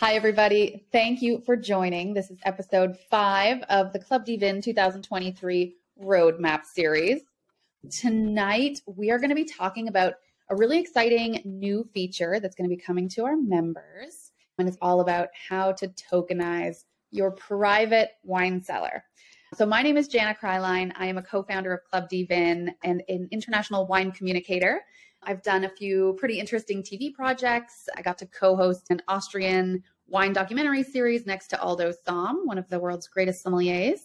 Hi, everybody. Thank you for joining. This is episode five of the Club dVIN 2023 Roadmap series. Tonight, we are going to be talking about a really exciting new feature that's going to be coming to our members. And it's all about how to tokenize your private wine cellar. So, my name is Jana Kreilein. I am a co founder of Club dVIN and an international wine communicator. I've done a few pretty interesting TV projects. I got to co host an Austrian wine documentary series next to Aldo Sohm, one of the world's greatest sommeliers.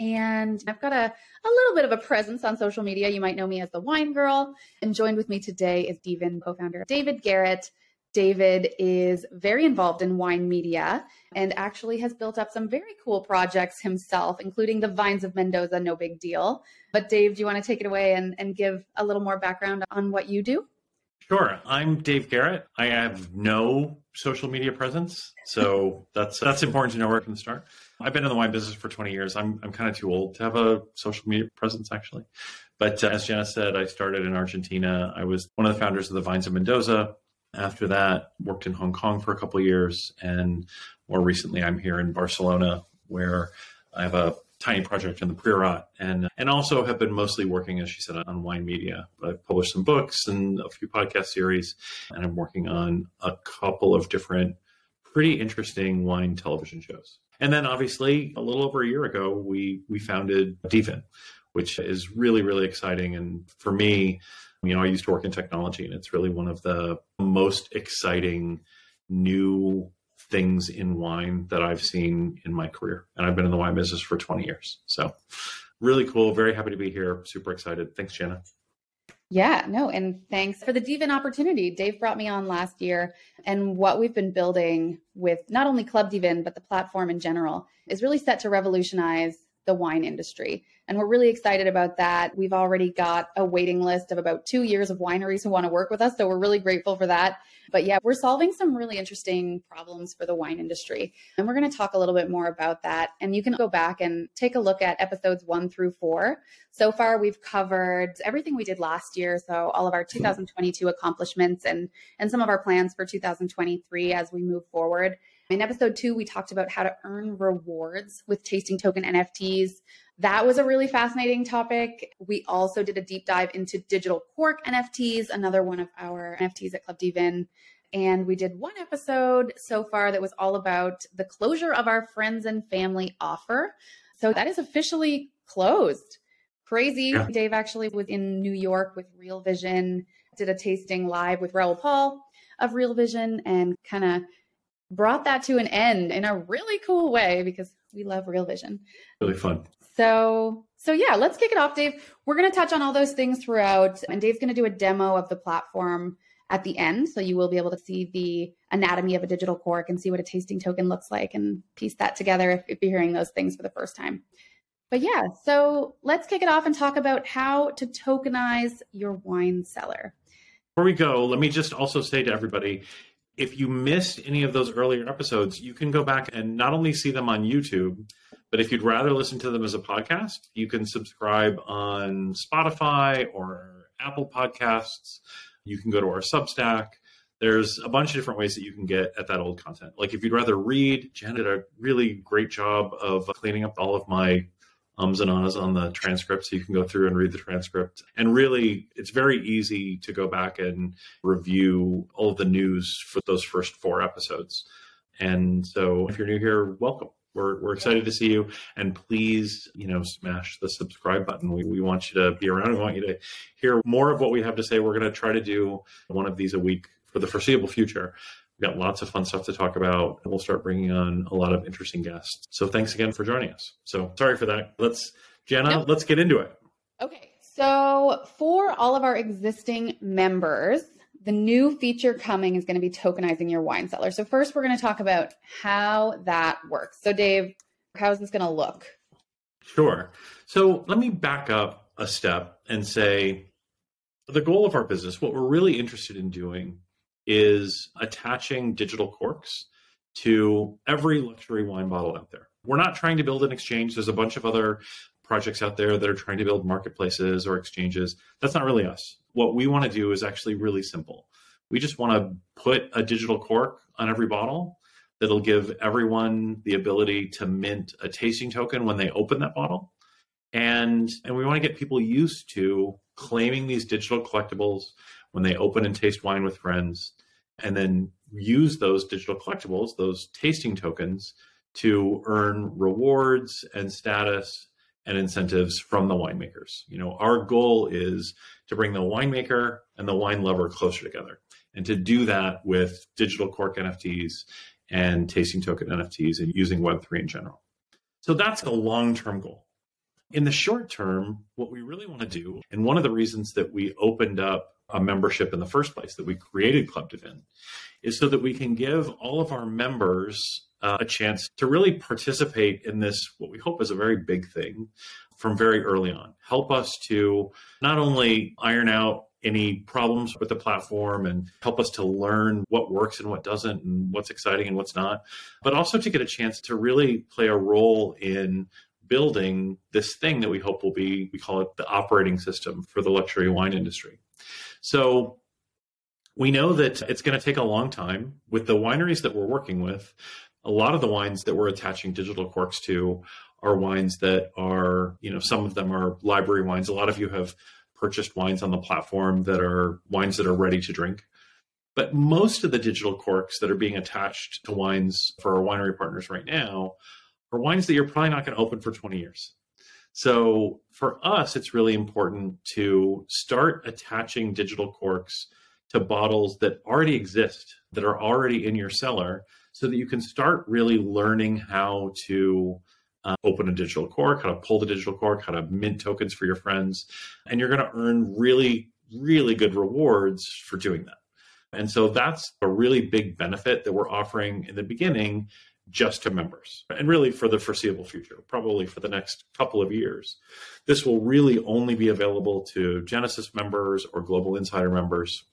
And I've got a, a little bit of a presence on social media. You might know me as the wine girl. And joined with me today is dVIN co founder David Garrett. David is very involved in wine media and actually has built up some very cool projects himself, including the Vines of Mendoza, no big deal. But Dave, do you want to take it away and, and give a little more background on what you do? Sure. I'm Dave Garrett. I have no social media presence, so that's that's important to know right from the start. I've been in the wine business for 20 years. I'm I'm kind of too old to have a social media presence actually. But uh, as Jenna said, I started in Argentina. I was one of the founders of the Vines of Mendoza, after that, worked in Hong Kong for a couple years, and more recently, I'm here in Barcelona, where I have a tiny project in the Priorat, and and also have been mostly working, as she said, on wine media. I've published some books and a few podcast series, and I'm working on a couple of different, pretty interesting wine television shows. And then, obviously, a little over a year ago, we we founded dVIN, which is really really exciting, and for me you know, I used to work in technology, and it's really one of the most exciting new things in wine that I've seen in my career. And I've been in the wine business for 20 years. So, really cool. Very happy to be here. Super excited. Thanks, Jenna. Yeah, no, and thanks for the dVIN opportunity. Dave brought me on last year, and what we've been building with not only Club dVIN, but the platform in general is really set to revolutionize the wine industry. And we're really excited about that. We've already got a waiting list of about two years of wineries who want to work with us. So we're really grateful for that. But yeah, we're solving some really interesting problems for the wine industry. And we're going to talk a little bit more about that. And you can go back and take a look at episodes one through four. So far, we've covered everything we did last year. So all of our 2022 accomplishments and, and some of our plans for 2023 as we move forward. In episode two, we talked about how to earn rewards with tasting token NFTs. That was a really fascinating topic. We also did a deep dive into digital cork NFTs, another one of our NFTs at Club dVIN. And we did one episode so far that was all about the closure of our friends and family offer. So that is officially closed. Crazy. Yeah. Dave actually was in New York with Real Vision, did a tasting live with Raoul Pal of Real Vision and kind of brought that to an end in a really cool way because we love Real Vision. Really fun. So, so yeah, let's kick it off, Dave. We're going to touch on all those things throughout, and Dave's going to do a demo of the platform at the end. So you will be able to see the anatomy of a digital cork and see what a tasting token looks like and piece that together if, if you're hearing those things for the first time. But yeah, so let's kick it off and talk about how to tokenize your wine cellar. Before we go, let me just also say to everybody if you missed any of those earlier episodes, you can go back and not only see them on YouTube, but if you'd rather listen to them as a podcast, you can subscribe on Spotify or Apple Podcasts. You can go to our Substack. There's a bunch of different ways that you can get at that old content. Like if you'd rather read, Jen did a really great job of cleaning up all of my ums and ahs on the transcript so you can go through and read the transcript. And really it's very easy to go back and review all the news for those first four episodes. And so if you're new here welcome. We're, we're excited to see you. And please you know smash the subscribe button. We, we want you to be around. We want you to hear more of what we have to say. We're going to try to do one of these a week for the foreseeable future We've got lots of fun stuff to talk about. And we'll start bringing on a lot of interesting guests. So thanks again for joining us. So sorry for that. Let's, Jenna, nope. let's get into it. Okay. So for all of our existing members, the new feature coming is going to be tokenizing your wine cellar. So first, we're going to talk about how that works. So Dave, how is this going to look? Sure. So let me back up a step and say the goal of our business, what we're really interested in doing is attaching digital corks to every luxury wine bottle out there. We're not trying to build an exchange. There's a bunch of other projects out there that are trying to build marketplaces or exchanges. That's not really us. What we want to do is actually really simple. We just want to put a digital cork on every bottle that'll give everyone the ability to mint a tasting token when they open that bottle. And, and we want to get people used to claiming these digital collectibles when they open and taste wine with friends, and then use those digital collectibles, those tasting tokens, to earn rewards and status and incentives from the winemakers. You know, our goal is to bring the winemaker and the wine lover closer together, and to do that with digital cork NFTs and tasting token NFTs and using Web3 in general. So that's the long term goal. In the short term, what we really want to do, and one of the reasons that we opened up a membership in the first place, that we created Club dVIN, is so that we can give all of our members uh, a chance to really participate in this, what we hope is a very big thing from very early on. Help us to not only iron out any problems with the platform and help us to learn what works and what doesn't and what's exciting and what's not, but also to get a chance to really play a role in building this thing that we hope will be, we call it the operating system for the luxury wine industry. So we know that it's going to take a long time with the wineries that we're working with. A lot of the wines that we're attaching digital corks to are wines that are, you know, some of them are library wines. A lot of you have purchased wines on the platform that are wines that are ready to drink. But most of the digital corks that are being attached to wines for our winery partners right now are wines that you're probably not going to open for 20 years. So for us, it's really important to start attaching digital corks to bottles that already exist, that are already in your cellar, so that you can start really learning how to uh, open a digital cork, how to pull the digital cork, how to mint tokens for your friends. And you're going to earn really, really good rewards for doing that. And so that's a really big benefit that we're offering in the beginning just to members and really for the foreseeable future, probably for the next couple of years. This will really only be available to Genesis members or Global Insider members.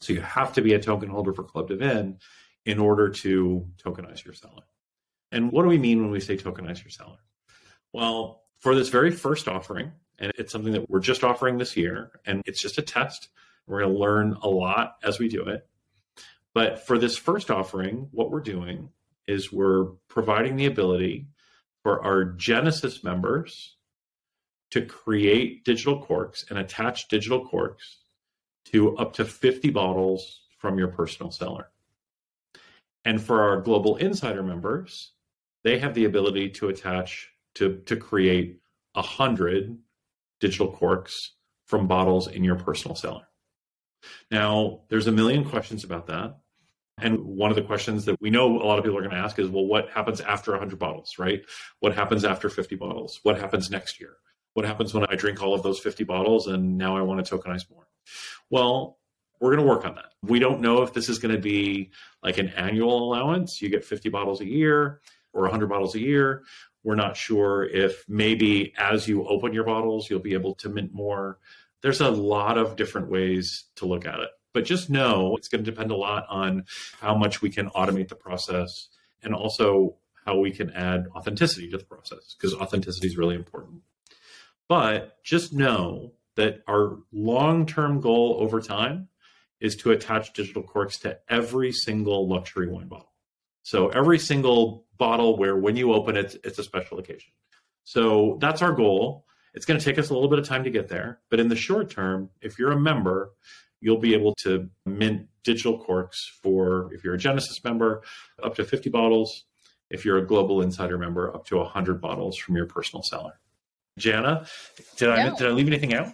So you have to be a token holder for Club dVIN in order to tokenize your cellar. And what do we mean when we say tokenize your cellar? Well, for this very first offering, and it's something that we're just offering this year, and it's just a test. We're going to learn a lot as we do it. But for this first offering, what we're doing is we're providing the ability for our Genesis members to create digital corks and attach digital corks to up to 50 bottles from your personal cellar. And for our Global Insider members, they have the ability to attach to, to create 100 digital corks from bottles in your personal cellar. Now, there's a million questions about that. And one of the questions that we know a lot of people are going to ask is, well, what happens after 100 bottles, right? What happens after 50 bottles? What happens next year? What happens when I drink all of those 50 bottles and now I want to tokenize more? Well, we're going to work on that. We don't know if this is going to be like an annual allowance. You get 50 bottles a year or 100 bottles a year. We're not sure if maybe as you open your bottles, you'll be able to mint more. There's a lot of different ways to look at it. But just know it's going to depend a lot on how much we can automate the process and also how we can add authenticity to the process because authenticity is really important. But just know that our long term goal over time is to attach digital corks to every single luxury wine bottle. So every single bottle where when you open it, it's a special occasion. So that's our goal. It's going to take us a little bit of time to get there. But in the short term, if you're a member, you'll be able to mint digital corks for, if you're a Genesis member, up to 50 bottles. If you're a Global Insider member, up to 100 bottles from your personal cellar. Jana, did, no. I, did I leave anything out?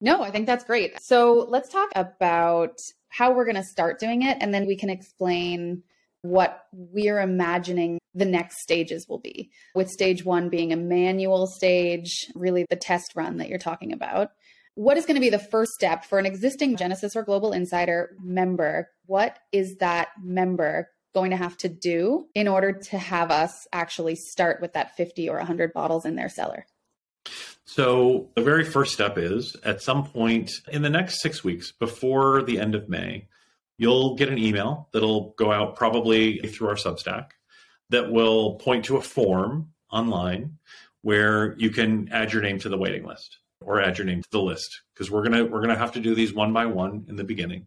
No, I think that's great. So let's talk about how we're going to start doing it, and then we can explain what we're imagining the next stages will be. With stage one being a manual stage, really the test run that you're talking about what is going to be the first step for an existing Genesis or Global Insider member? What is that member going to have to do in order to have us actually start with that 50 or 100 bottles in their cellar? So, the very first step is at some point in the next six weeks before the end of May, you'll get an email that'll go out probably through our Substack that will point to a form online where you can add your name to the waiting list or add your name to the list because we're gonna we're gonna have to do these one by one in the beginning.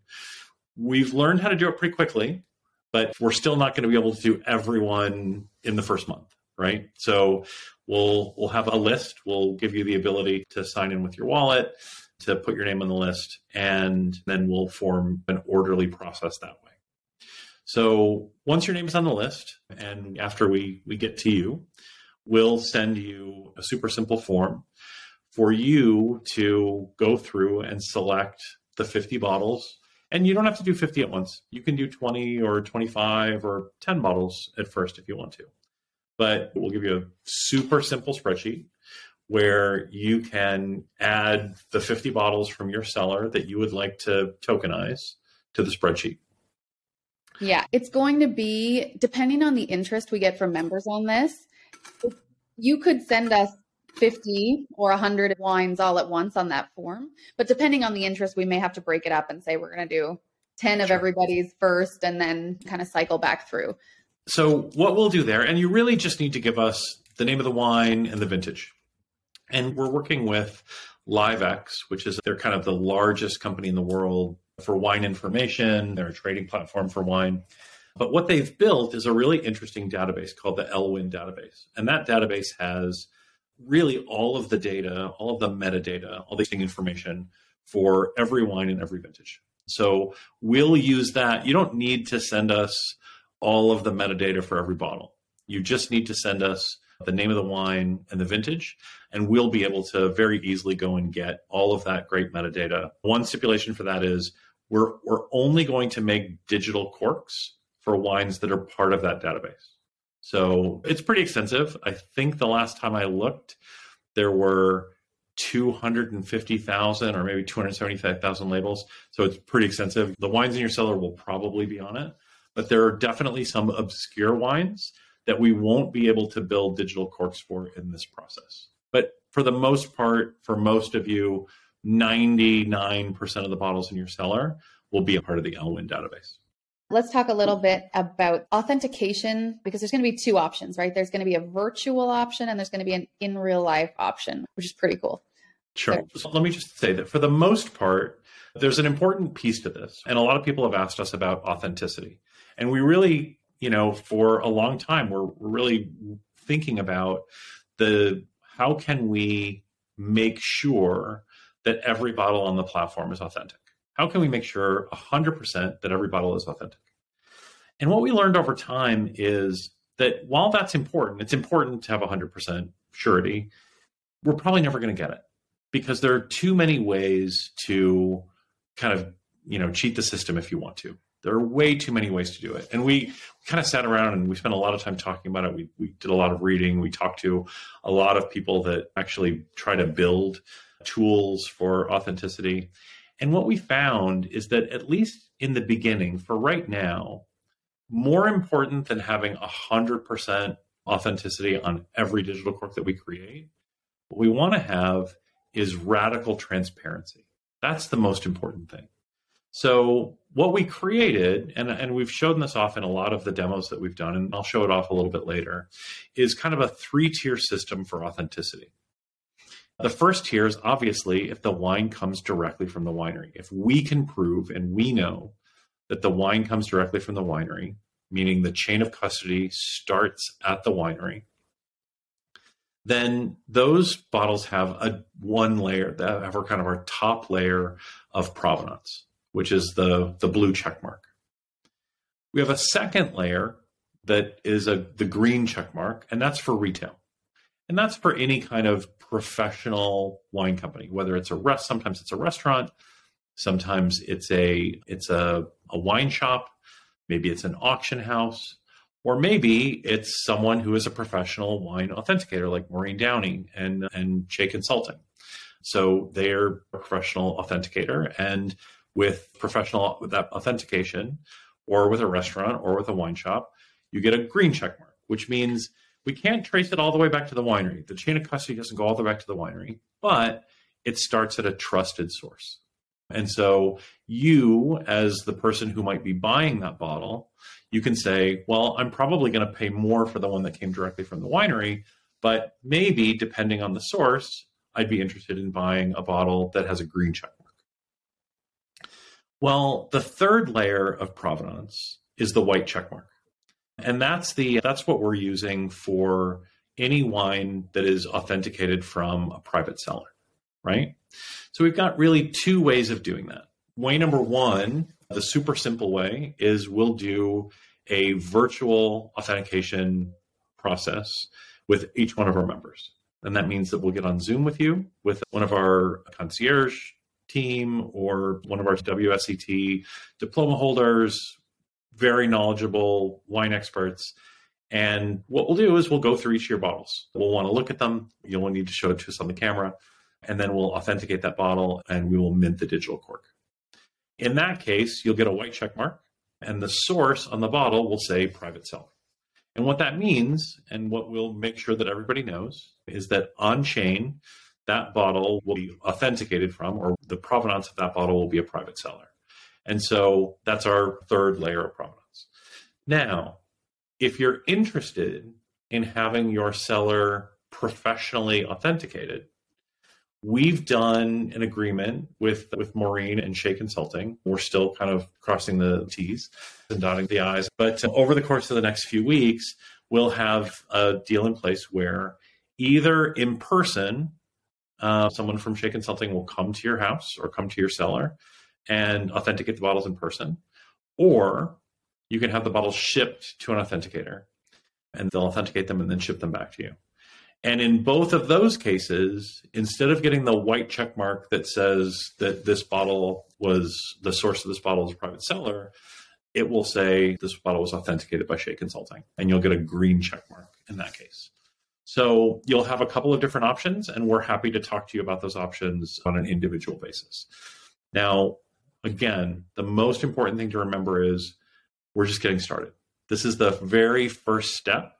We've learned how to do it pretty quickly, but we're still not going to be able to do everyone in the first month, right? So we'll we'll have a list. We'll give you the ability to sign in with your wallet, to put your name on the list, and then we'll form an orderly process that way. So once your name is on the list, and after we we get to you, we'll send you a super simple form for you to go through and select the 50 bottles and you don't have to do 50 at once. You can do 20 or 25 or 10 bottles at first if you want to. But we'll give you a super simple spreadsheet where you can add the 50 bottles from your cellar that you would like to tokenize to the spreadsheet. Yeah, it's going to be depending on the interest we get from members on this. You could send us 50 or 100 wines all at once on that form. But depending on the interest, we may have to break it up and say we're going to do 10 of everybody's first and then kind of cycle back through. So, what we'll do there, and you really just need to give us the name of the wine and the vintage. And we're working with Liv-ex, which is they're kind of the largest company in the world for wine information. They're a trading platform for wine. But what they've built is a really interesting database called the LWIN database. And that database has really all of the data, all of the metadata, all the information for every wine and every vintage. So we'll use that. You don't need to send us all of the metadata for every bottle. You just need to send us the name of the wine and the vintage, and we'll be able to very easily go and get all of that great metadata. One stipulation for that is we're we're only going to make digital corks for wines that are part of that database. So it's pretty extensive. I think the last time I looked, there were 250,000 or maybe 275,000 labels. So it's pretty extensive. The wines in your cellar will probably be on it, but there are definitely some obscure wines that we won't be able to build digital corks for in this process. But for the most part, for most of you, 99% of the bottles in your cellar will be a part of the LWIN database. Let's talk a little bit about authentication because there's going to be two options, right? There's going to be a virtual option and there's going to be an in real life option, which is pretty cool. Sure. So let me just say that for the most part, there's an important piece to this. And a lot of people have asked us about authenticity. And we really, you know, for a long time, we're, we're really thinking about the how can we make sure that every bottle on the platform is authentic? How can we make sure 100% that every bottle is authentic? And what we learned over time is that while that's important, it's important to have 100% surety, we're probably never going to get it because there are too many ways to kind of, you know, cheat the system if you want to. There are way too many ways to do it. And we kind of sat around and we spent a lot of time talking about it. We, we did a lot of reading. We talked to a lot of people that actually try to build tools for authenticity. And what we found is that, at least in the beginning, for right now, more important than having 100% authenticity on every digital cork that we create, what we want to have is radical transparency. That's the most important thing. So, what we created, and, and we've shown this off in a lot of the demos that we've done, and I'll show it off a little bit later, is kind of a three tier system for authenticity. The first tier is obviously if the wine comes directly from the winery. If we can prove and we know that the wine comes directly from the winery, meaning the chain of custody starts at the winery, then those bottles have a one layer that have our kind of our top layer of provenance, which is the, the blue check mark. We have a second layer that is a the green check mark, and that's for retail. And that's for any kind of professional wine company, whether it's a rest, sometimes it's a restaurant, sometimes it's a it's a, a wine shop, maybe it's an auction house, or maybe it's someone who is a professional wine authenticator like Maureen Downing and and Chai Consulting. So they're a professional authenticator, and with professional with that authentication, or with a restaurant or with a wine shop, you get a green check mark, which means we can't trace it all the way back to the winery. The chain of custody doesn't go all the way back to the winery, but it starts at a trusted source. And so you, as the person who might be buying that bottle, you can say, well, I'm probably going to pay more for the one that came directly from the winery, but maybe depending on the source, I'd be interested in buying a bottle that has a green check mark. Well, the third layer of provenance is the white checkmark. And that's the that's what we're using for any wine that is authenticated from a private seller, right? So we've got really two ways of doing that. Way number 1, the super simple way is we'll do a virtual authentication process with each one of our members. And that means that we'll get on Zoom with you, with one of our concierge team or one of our WSET diploma holders, very knowledgeable wine experts. And what we'll do is we'll go through each of your bottles. We'll want to look at them. You'll need to show it to us on the camera. And then we'll authenticate that bottle and we will mint the digital cork. In that case, you'll get a white check mark and the source on the bottle will say private seller. And what that means, and what we'll make sure that everybody knows, is that on chain, that bottle will be authenticated from, or the provenance of that bottle will be a private seller. And so that's our third layer of provenance. Now, if you're interested in having your cellar professionally authenticated, we've done an agreement with with Maureen and Chai Consulting. We're still kind of crossing the T's and dotting the I's, but over the course of the next few weeks, we'll have a deal in place where either in person, uh, someone from Chai Consulting will come to your house or come to your cellar and authenticate the bottles in person, or you can have the bottles shipped to an authenticator and they'll authenticate them and then ship them back to you. And in both of those cases, instead of getting the white check mark that says that this bottle was the source of this bottle is a private seller, it will say this bottle was authenticated by Chai Consulting, and you'll get a green check mark in that case. So you'll have a couple of different options, and we're happy to talk to you about those options on an individual basis. Now, again, the most important thing to remember is we're just getting started. This is the very first step.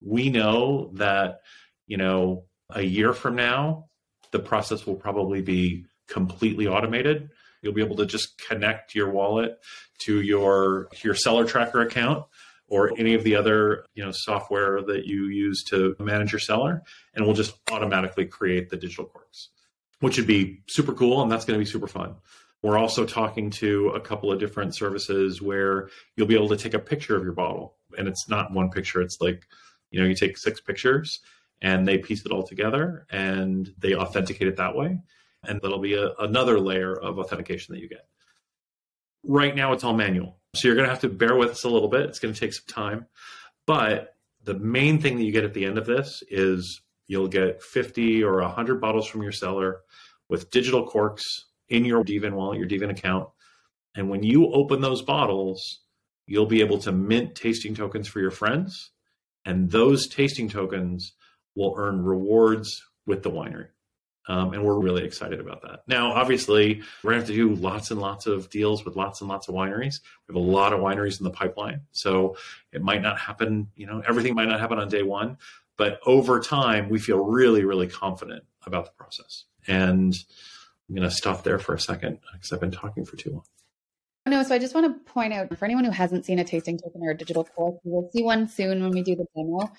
We know that you know, a year from now, the process will probably be completely automated. You'll be able to just connect your wallet to your your CellarTracker account or any of the other you know software that you use to manage your cellar, and we'll just automatically create the digital corks, which would be super cool, and that's going to be super fun. We're also talking to a couple of different services where you'll be able to take a picture of your bottle, and it's not one picture; it's like you know you take six pictures and they piece it all together and they authenticate it that way. And that'll be a, another layer of authentication that you get. Right now, it's all manual. So you're going to have to bear with us a little bit. It's going to take some time. But the main thing that you get at the end of this is you'll get 50 or 100 bottles from your cellar with digital corks in your dVIN wallet, your dVIN account. And when you open those bottles, you'll be able to mint tasting tokens for your friends. And those tasting tokens will earn rewards with the winery. Um, and we're really excited about that. Now, obviously, we're going to have to do lots and lots of deals with lots and lots of wineries. We have a lot of wineries in the pipeline. So it might not happen, you know, everything might not happen on day one, but over time, we feel really, really confident about the process. And I'm going to stop there for a second because I've been talking for too long. No, so I just want to point out for anyone who hasn't seen a tasting token or a digital cork, you will see one soon when we do the demo.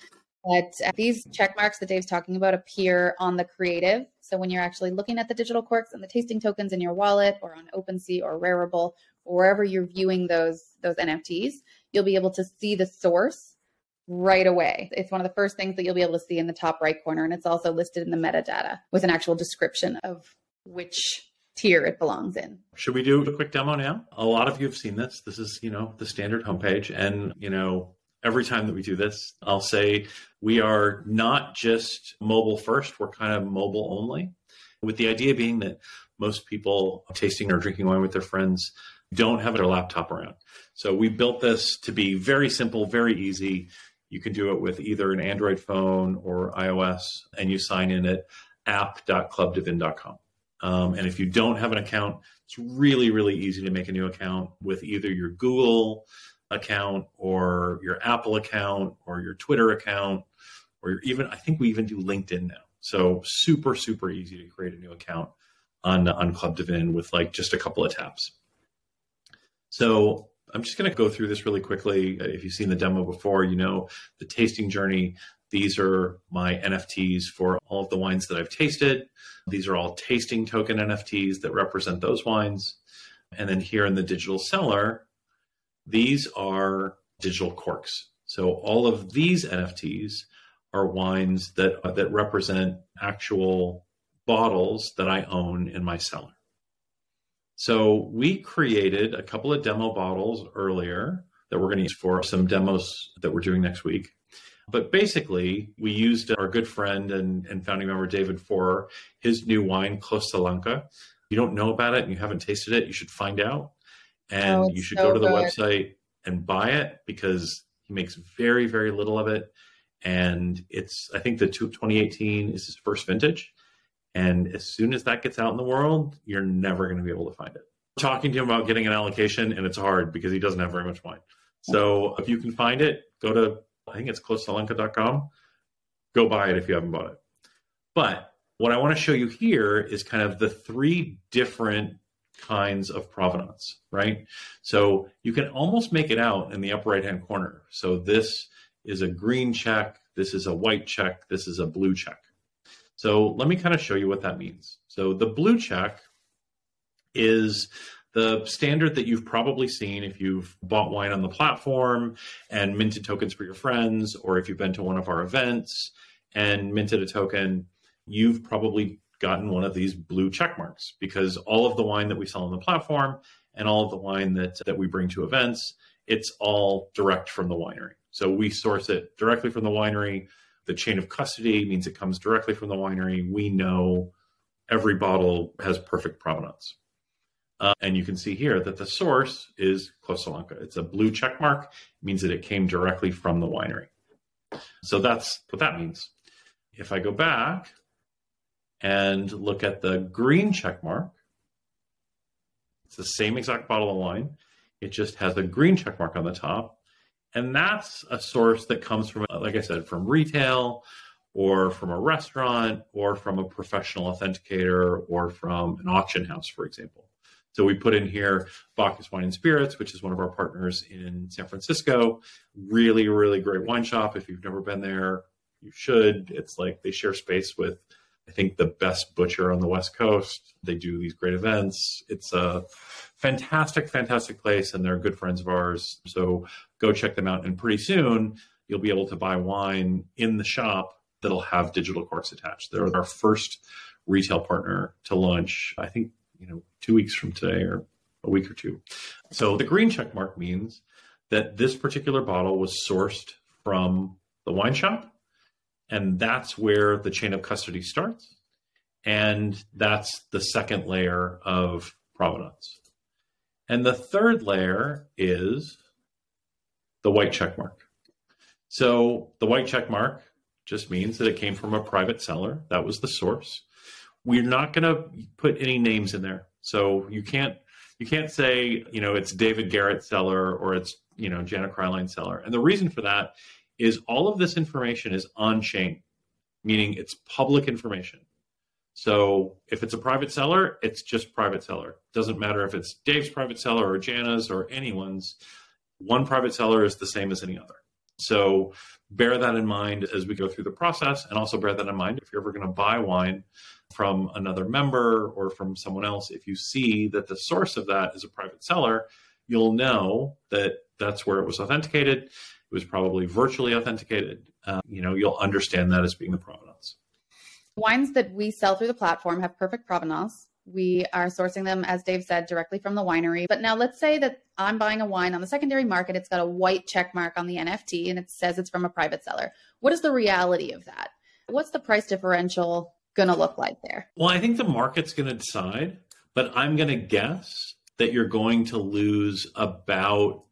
But uh, these check marks that Dave's talking about appear on the creative. So when you're actually looking at the digital corks and the tasting tokens in your wallet or on OpenSea or Rarible or wherever you're viewing those those NFTs, you'll be able to see the source right away. It's one of the first things that you'll be able to see in the top right corner. And it's also listed in the metadata with an actual description of which tier it belongs in. Should we do a quick demo now? A lot of you have seen this. This is, you know, the standard homepage. And, you know, every time that we do this, I'll say we are not just mobile first, we're kind of mobile only, with the idea being that most people tasting or drinking wine with their friends don't have their laptop around. So we built this to be very simple, very easy. You can do it with either an Android phone or iOS, and you sign in at app.clubdvin.com. Um, and if you don't have an account, it's really, really easy to make a new account with either your Google account or your Apple account or your Twitter account or even I think we even do LinkedIn now. So super super easy to create a new account on on Club dVIN with like just a couple of taps. So I'm just going to go through this really quickly. If you've seen the demo before, you know the tasting journey. These are my NFTs for all of the wines that I've tasted. These are all tasting token NFTs that represent those wines. And then here in the digital cellar, these are digital corks. So all of these NFTs are wines that that represent actual bottles that I own in my cellar. So we created a couple of demo bottles earlier that we're going to use for some demos that we're doing next week. But basically, we used our good friend and, and founding member David Forer, his new wine, Clos If you don't know about it and you haven't tasted it, you should find out. And oh, you should so go to the good. website and buy it because he makes very, very little of it. And it's, I think the 2018 is his first vintage. And as soon as that gets out in the world, you're never going to be able to find it. talking to him about getting an allocation, and it's hard because he doesn't have very much wine. So if you can find it, go to, I think it's closesalenka.com. Go buy it if you haven't bought it. But what I want to show you here is kind of the three different kinds of provenance, right? So you can almost make it out in the upper right hand corner. So this is a green check, this is a white check, this is a blue check. So let me kind of show you what that means. So the blue check is the standard that you've probably seen if you've bought wine on the platform and minted tokens for your friends, or if you've been to one of our events and minted a token, you've probably gotten one of these blue check marks because all of the wine that we sell on the platform and all of the wine that, that we bring to events, it's all direct from the winery. So we source it directly from the winery the chain of custody means it comes directly from the winery. We know every bottle has perfect provenance. Uh, and you can see here that the source is Clos Salenka. It's a blue check mark, it means that it came directly from the winery. So that's what that means. If I go back and look at the green check mark, it's the same exact bottle of wine. It just has a green check mark on the top. And that's a source that comes from, like I said, from retail or from a restaurant or from a professional authenticator or from an auction house, for example. So we put in here Bacchus Wine and Spirits, which is one of our partners in San Francisco. Really, really great wine shop. If you've never been there, you should. It's like they share space with, I think, the best butcher on the West Coast. They do these great events. It's a fantastic, fantastic place, and they're good friends of ours. So go check them out. And pretty soon, you'll be able to buy wine in the shop that'll have digital corks attached. They're our first retail partner to launch, I think, you know, two weeks from today or a week or two. So the green check mark means that this particular bottle was sourced from the wine shop. And that's where the chain of custody starts. And that's the second layer of provenance. And the third layer is the white check mark. So the white check mark just means that it came from a private seller. That was the source. We're not going to put any names in there. So you can't you can't say, you know, it's David Garrett seller or it's, you know, Janet Kreilein seller. And the reason for that is all of this information is on chain, meaning it's public information. So if it's a private seller, it's just private seller. Doesn't matter if it's Dave's private seller or Jana's or anyone's. One private seller is the same as any other. So bear that in mind as we go through the process, and also bear that in mind if you're ever going to buy wine from another member or from someone else. If you see that the source of that is a private seller, you'll know that that's where it was authenticated. It was probably virtually authenticated. Uh, you know, you'll understand that as being the provenance. Wines that we sell through the platform have perfect provenance. We are sourcing them, as Dave said, directly from the winery. But now let's say that I'm buying a wine on the secondary market. It's got a white check mark on the NFT and it says it's from a private seller. What is the reality of that? What's the price differential going to look like there? Well, I think the market's going to decide, but I'm going to guess that you're going to lose about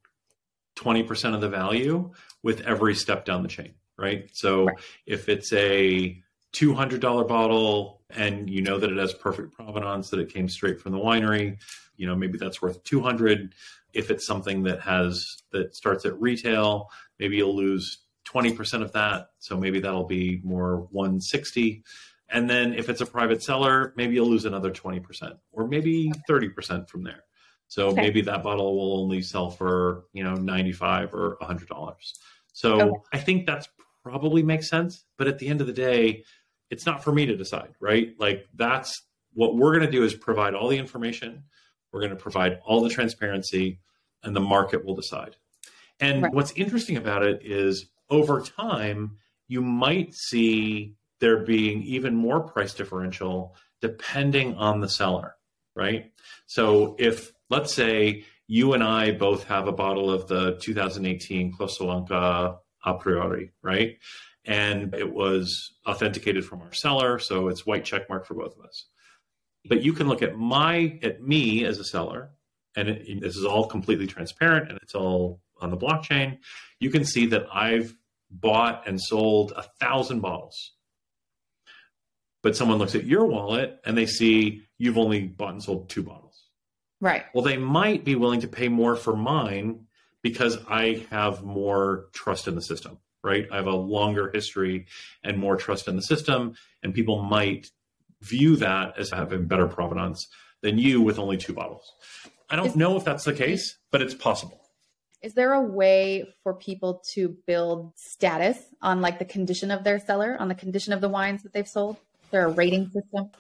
20% of the value with every step down the chain, right? So right. if it's a $200 bottle and you know that it has perfect provenance that it came straight from the winery you know maybe that's worth 200 if it's something that has that starts at retail maybe you'll lose 20% of that so maybe that'll be more 160 and then if it's a private seller maybe you'll lose another 20% or maybe 30% from there so okay. maybe that bottle will only sell for you know 95 or 100 dollars so okay. i think that's probably makes sense but at the end of the day it's not for me to decide, right? Like that's what we're going to do is provide all the information. We're going to provide all the transparency. and the market will decide. And right. what's interesting about it is over time, you might see there being even more price differential depending on the cellar, right? So if, let's say, you and I both have a bottle of the 2018 Closolanca a priori, right? And it was authenticated from our seller, so it's white check mark for both of us. But you can look at my at me as a seller, and it, this is all completely transparent and it's all on the blockchain. You can see that I've bought and sold a thousand bottles. But someone looks at your wallet and they see you've only bought and sold two bottles. Right. Well, they might be willing to pay more for mine because I have more trust in the system, right? I have a longer history and more trust in the system, and people might view that as having better provenance than you with only two bottles. I don't is, know if that's the case, but it's possible. Is there a way for people to build status on like the condition of their cellar, on the condition of the wines that they've sold? There a rating system?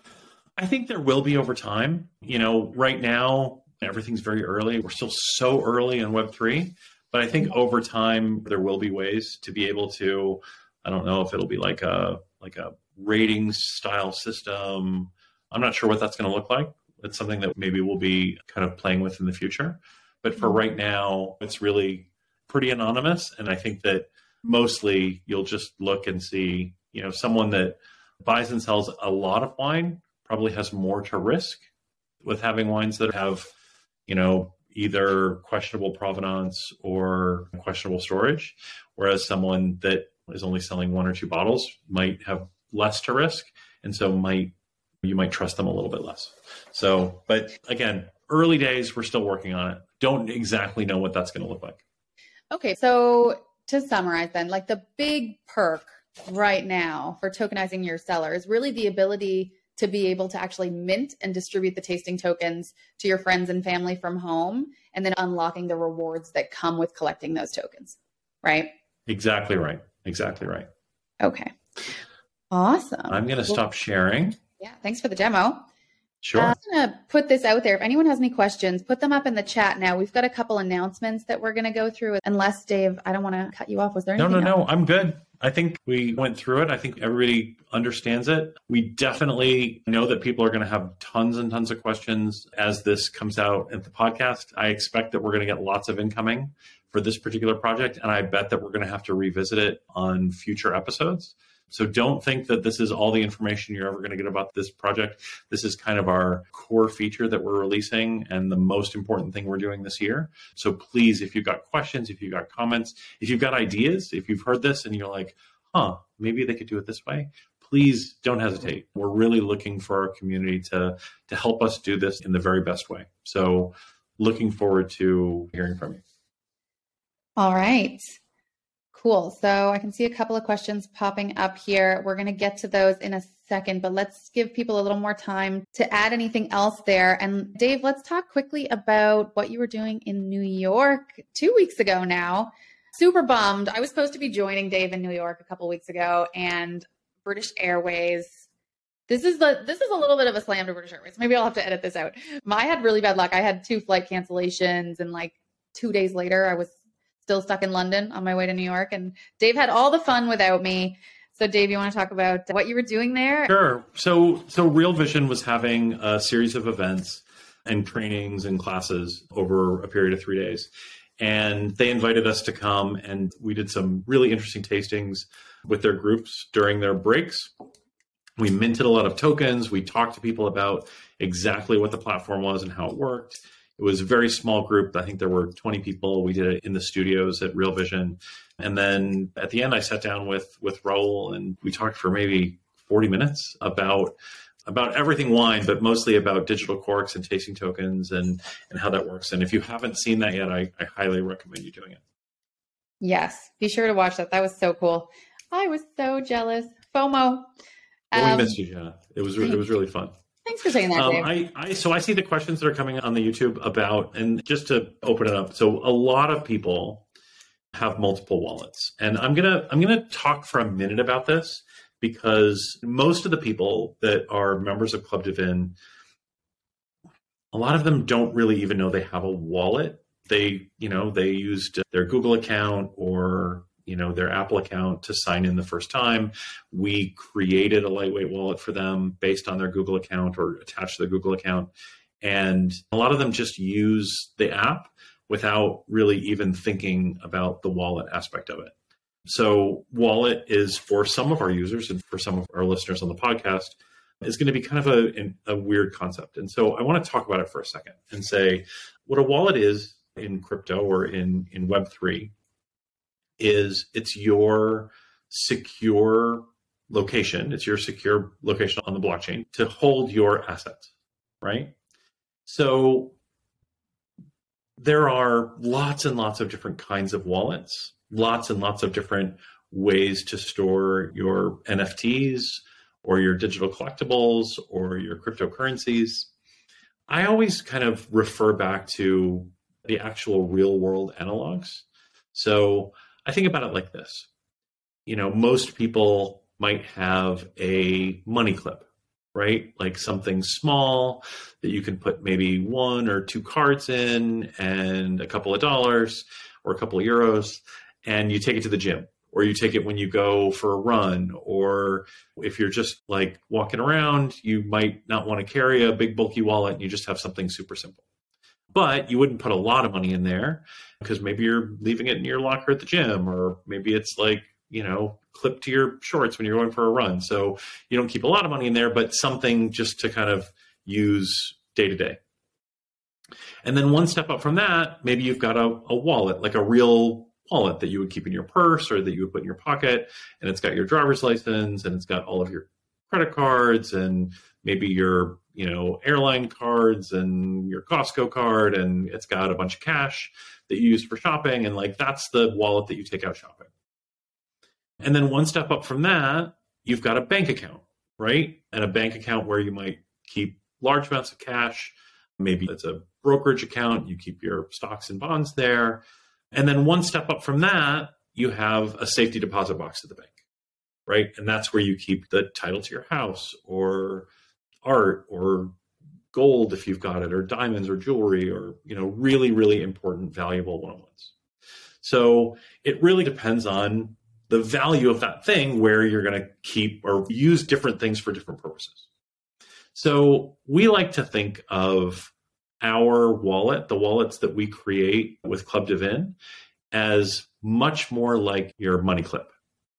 I think there will be over time. You know, right now everything's very early. We're still so early in Web3, but I think over time there will be ways to be able to I don't know if it'll be like a like a ratings style system. I'm not sure what that's going to look like. It's something that maybe we'll be kind of playing with in the future. But for right now, it's really pretty anonymous. And I think that mostly you'll just look and see, you know, someone that buys and sells a lot of wine probably has more to risk with having wines that have, you know, either questionable provenance or questionable storage, whereas someone that is only selling one or two bottles might have less to risk and so might you might trust them a little bit less. So, but again, early days, we're still working on it. Don't exactly know what that's going to look like. Okay, so to summarize then, like the big perk right now for tokenizing your cellar is really the ability to be able to actually mint and distribute the tasting tokens to your friends and family from home and then unlocking the rewards that come with collecting those tokens, right? Exactly right. Exactly right. Okay. Awesome. I'm going to well, stop sharing. Yeah, thanks for the demo. Sure. Uh, I'm going to put this out there. If anyone has any questions, put them up in the chat now. We've got a couple announcements that we're going to go through. Unless, Dave, I don't want to cut you off. Was there anything? No, no, no. I'm good. I think we went through it. I think everybody understands it. We definitely know that people are going to have tons and tons of questions as this comes out at the podcast. I expect that we're going to get lots of incoming for this particular project, and I bet that we're going to have to revisit it on future episodes. So don't think that this is all the information you're ever going to get about this project. This is kind of our core feature that we're releasing and the most important thing we're doing this year. So please, if you've got questions, if you've got comments, if you've got ideas, if you've heard this and you're like, huh, maybe they could do it this way, please don't hesitate. We're really looking for our community to to help us do this in the very best way. So looking forward to hearing from you. All right. Cool. So I can see a couple of questions popping up here. We're going to get to those in a second, but let's give people a little more time to add anything else there. And Dave, let's talk quickly about what you were doing in New York two weeks ago now. Super bummed. I was supposed to be joining Dave in New York a couple weeks ago, and British Airways this is the this is a little bit of a slam to British Airways. Maybe I'll have to edit this out. I had really bad luck. I had two flight cancellations, and like two days later, I was still stuck in London on my way to New York. And Dave had all the fun without me. So, Dave, you want to talk about what you were doing there? Sure. So, so Real Vision was having a series of events and trainings and classes over a period of three days. And they invited us to come, and we did some really interesting tastings with their groups during their breaks. We minted a lot of tokens. We talked to people about exactly what the platform was and how it worked. It was a very small group. I think there were 20 people. We did it in the studios at Real Vision. And then at the end, I sat down with, with Raoul and we talked for maybe 40 minutes about about everything wine, but mostly about digital corks and tasting tokens and, and how that works. And if you haven't seen that yet, I, I highly recommend you doing it. Yes, be sure to watch that. That was so cool. I was so jealous. FOMO. Well, um, we missed you, Jenna. It was it was really fun. Thanks for saying that. Um, I, I, so I see the questions that are coming on the YouTube about, and just to open it up. So a lot of people have multiple wallets, and I'm gonna I'm gonna talk for a minute about this because most of the people that are members of Club dVIN, a lot of them don't really even know they have a wallet they, you know, they used their Google account or you know their apple account to sign in the first time. We created a lightweight wallet for them based on their google account or attached to their google account. And a lot of them just use the app without really even thinking about the wallet aspect of it. So wallet is for some of our users and for some of our listeners on the podcast is going to be kind of a, a weird concept. And so i want to talk about it for a second and say what a wallet is in crypto or in in web3 is it's your secure location. It's your secure location on the blockchain to hold your assets right? So there are lots and lots of different kinds of wallets lots and lots of different ways to store your nfts or your digital collectibles or your cryptocurrencies. I always kind of refer back to the actual real world analogs. So I think about it like this. You know, most people might have a money clip, right? Like something small that you can put maybe one or two cards in and a couple of dollars or a couple of euros, and you take it to the gym or you take it when you go for a run or if you're just like walking around you might not want to carry a big bulky wallet and you just have something super simple but you wouldn't put a lot of money in there because maybe you're leaving it in your locker at the gym or maybe it's like you know clipped to your shorts when you're going for a run. So you don't keep a lot of money in there but something just to kind of use day to day. And then one step up from that maybe you've got a, a wallet like a real wallet that you would keep in your purse or that you would put in your pocket and it's got your driver's license and it's got all of your credit cards and maybe your you know airline cards and your Costco card and it's got a bunch of cash that you use for shopping and like that's the wallet that you take out shopping. And then one step up from that, you've got a bank account, right? And a bank account where you might keep large amounts of cash. Maybe it's a brokerage account, you keep your stocks and bonds there. And then one step up from that, you have a safety deposit box at the bank right? And that's where you keep the title to your house or art or gold if you've got it or diamonds or jewelry or you know really really important valuable one-on-ones. So it really depends on the value of that thing where you're going to keep or use different things for different purposes. So we like to think of our wallet, the wallets that we create with Club dVIN as much more like your money clip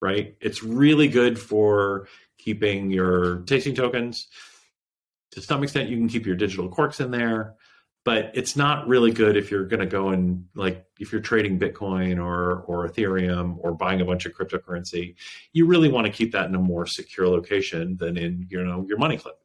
right? It's really good for keeping your tasting tokens. To some extent, you can keep your digital corks in there, but it's not really good if you're going to go and like if you're trading Bitcoin or or Ethereum or buying a bunch of cryptocurrency. You really want to keep that in a more secure location than in you know your money clip.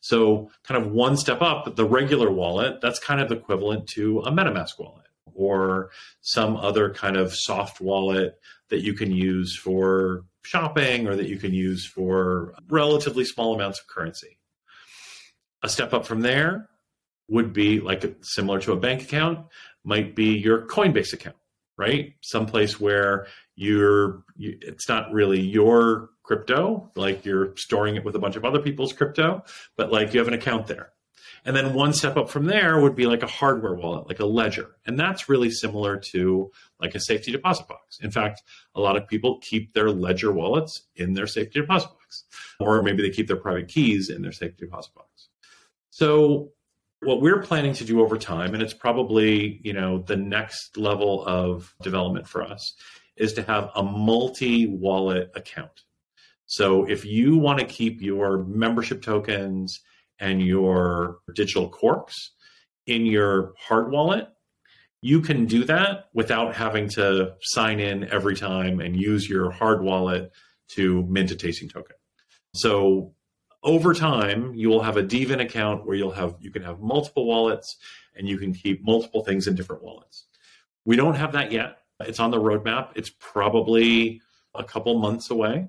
So, kind of one step up, the regular wallet that's kind of equivalent to a MetaMask wallet or some other kind of soft wallet that you can use for shopping or that you can use for relatively small amounts of currency. A step up from there would be like similar to a bank account, might be your Coinbase account, right? Someplace where you're, you, it's not really your crypto, like you're storing it with a bunch of other people's crypto, but like you have an account there. And then one step up from there would be like a hardware wallet, like a ledger. And that's really similar to like a safety deposit box. In fact, a lot of people keep their ledger wallets in their safety deposit box, or maybe they keep their private keys in their safety deposit box. So what we're planning to do over time, and it's probably, you know, the next level of development for us, is to have a multi-wallet account. So if you want to keep your membership tokens and your digital corks in your hard wallet, you can do that without having to sign in every time and use your hard wallet to mint a tasting token. So over time, you will have a dVIN account where you'll have you can have multiple wallets and you can keep multiple things in different wallets. We don't have that yet. It's on the roadmap. It's probably a couple months away.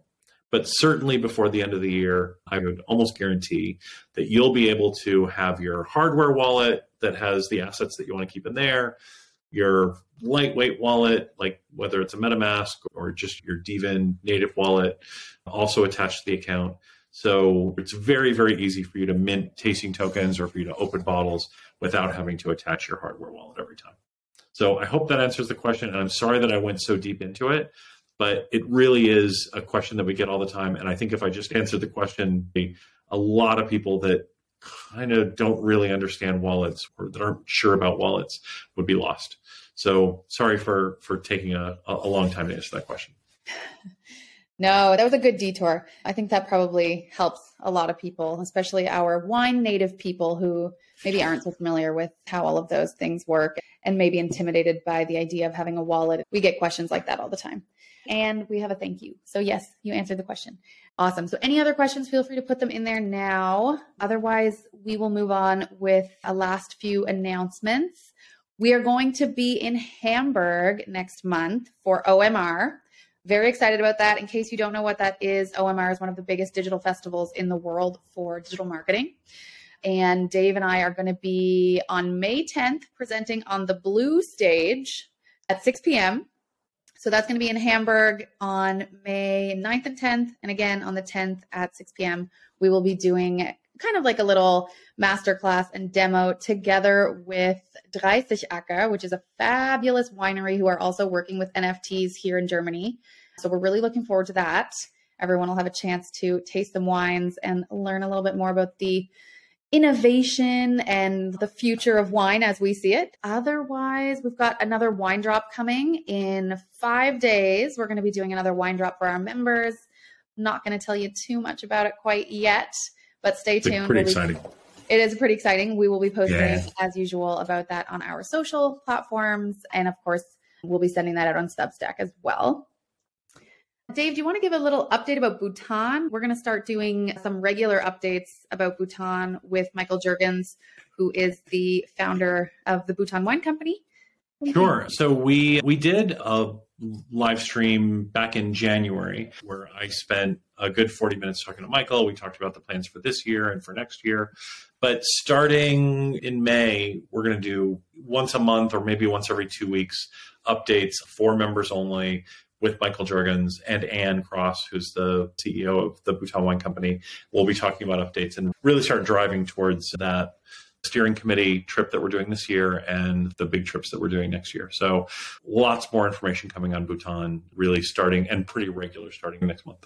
But certainly before the end of the year, I would almost guarantee that you'll be able to have your hardware wallet that has the assets that you want to keep in there, your lightweight wallet, like whether it's a MetaMask or just your dVIN native wallet, also attached to the account. So it's very, very easy for you to mint tasting tokens or for you to open bottles without having to attach your hardware wallet every time. So I hope that answers the question. And I'm sorry that I went so deep into it, but it really is a question that we get all the time. And I think if I just answered the question, a lot of people that kind of don't really understand wallets or that aren't sure about wallets would be lost. So sorry for for taking a, a long time to answer that question. No, that was a good detour. I think that probably helps a lot of people, especially our wine native people who maybe aren't so familiar with how all of those things work and maybe intimidated by the idea of having a wallet. We get questions like that all the time. And we have a thank you. So, yes, you answered the question. Awesome. So, any other questions, feel free to put them in there now. Otherwise, we will move on with a last few announcements. We are going to be in Hamburg next month for OMR. Very excited about that. In case you don't know what that is, OMR is one of the biggest digital festivals in the world for digital marketing. And Dave and I are going to be on May 10th presenting on the blue stage at 6 p.m. So that's going to be in Hamburg on May 9th and 10th. And again, on the 10th at 6 p.m., we will be doing kind of like a little masterclass and demo together with Dreißig Acker, which is a fabulous winery who are also working with NFTs here in Germany. So we're really looking forward to that. Everyone will have a chance to taste some wines and learn a little bit more about the innovation and the future of wine as we see it. Otherwise, we've got another wine drop coming in five days. We're going to be doing another wine drop for our members. not going to tell you too much about it quite yet, but stay tuned. It's pretty we'll exciting. Be, it is pretty exciting. We will be posting yeah. as usual about that on our social platforms. And of course, we'll be sending that out on Substack as well. Dave, do you want to give a little update about Bhutan? We're going to start doing some regular updates about Bhutan with Michael Juergens, who is the founder of the Bhutan Wine Company. Sure. So we we did a live stream back in January where I spent a good 40 minutes talking to Michael. We talked about the plans for this year and for next year. But starting in May, we're going to do once a month or maybe once every two weeks updates for members only with Michael Juergens and Anne Cross, who's the CEO of the Bhutan Wine Company. We'll be talking about updates and really start driving towards that steering committee trip that we're doing this year and the big trips that we're doing next year. So lots more information coming on Bhutan, really starting and pretty regular starting next month.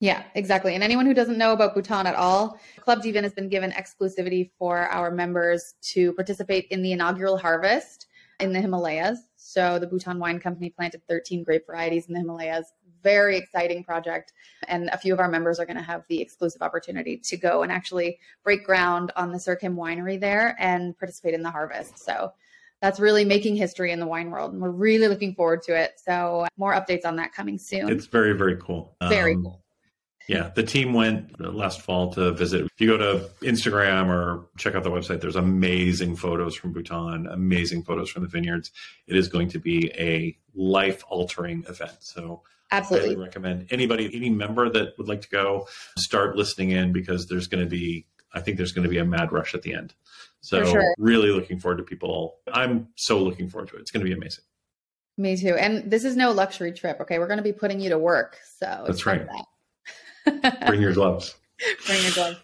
Yeah, exactly. And anyone who doesn't know about Bhutan at all, Club dVIN has been given exclusivity for our members to participate in the inaugural harvest in the Himalayas. So the Bhutan Wine Company planted 13 grape varieties in the Himalayas. Very exciting project. And a few of our members are going to have the exclusive opportunity to go and actually break ground on the Sirkim winery there and participate in the harvest. So that's really making history in the wine world. And we're really looking forward to it. So more updates on that coming soon. It's very, very cool. Very um, cool. Yeah, the team went last fall to visit. If you go to Instagram or check out the website, there's amazing photos from Bhutan, amazing photos from the vineyards. It is going to be a life altering event. So absolutely recommend anybody, any member that would like to go, start listening in because there's going to be, I think there's going to be a mad rush at the end. So sure. really looking forward to people. I'm so looking forward to it. It's going to be amazing. Me too. And this is no luxury trip. Okay, we're going to be putting you to work. So that's right. That. Bring your gloves. Bring your gloves.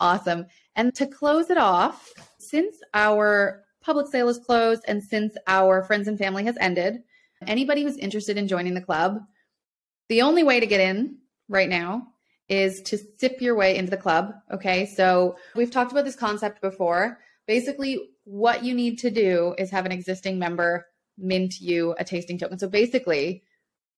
Awesome. And to close it off, since our public sale is closed and since our friends and family has ended, anybody who's interested in joining the club, the only way to get in right now is to sip your way into the club. Okay. So we've talked about this concept before. Basically, what you need to do is have an existing member mint you a tasting token. So basically,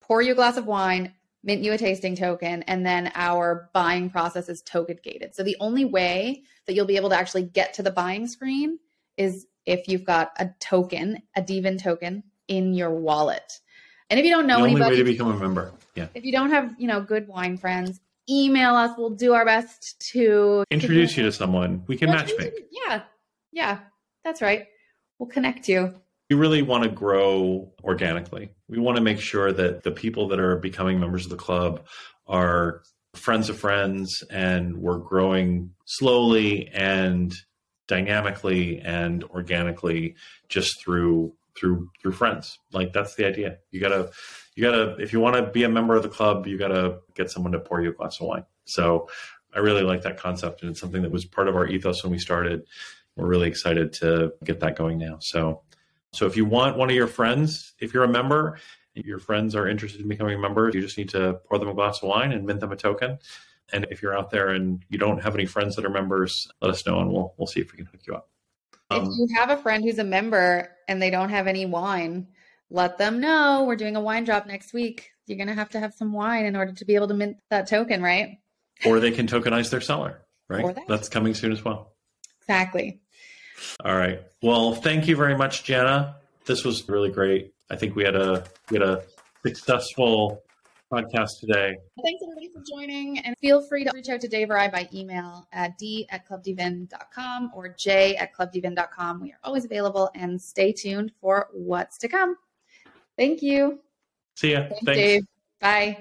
pour you a glass of wine, mint you a tasting token, and then our buying process is token gated. So the only way that you'll be able to actually get to the buying screen is if you've got a token, a dVIN token in your wallet. And if you don't know the anybody, only way to become a member, yeah. If you don't have, you know, good wine friends, email us. We'll do our best to introduce you to someone. We can match make. Yeah, yeah, that's right. We'll connect you we really want to grow organically. We want to make sure that the people that are becoming members of the club are friends of friends and we're growing slowly and dynamically and organically just through through through friends. Like that's the idea. You gotta you gotta if you want to be a member of the club you gotta get someone to pour you a glass of wine. So i really like that concept and it's something that was part of our ethos when we started. We're really excited to get that going now. So So if you want one of your friends, if you're a member, your friends are interested in becoming a member, you just need to pour them a glass of wine and mint them a token. And if you're out there and you don't have any friends that are members, let us know and we'll we'll see if we can hook you up. Um, if you have a friend who's a member and they don't have any wine, let them know we're doing a wine drop next week. You're going to have to have some wine in order to be able to mint that token, right? Or they can tokenize their cellar, right? That. That's coming soon as well. Exactly. All right. Well, thank you very much, Jana. This was really great. I think we had a we had a successful podcast today. Thanks everybody for joining and feel free to reach out to Dave or I by email at d at clubdvin.com or j at clubdvin.com. We are always available and stay tuned for what's to come. Thank you. See ya. Thanks, Thanks. Dave. Bye.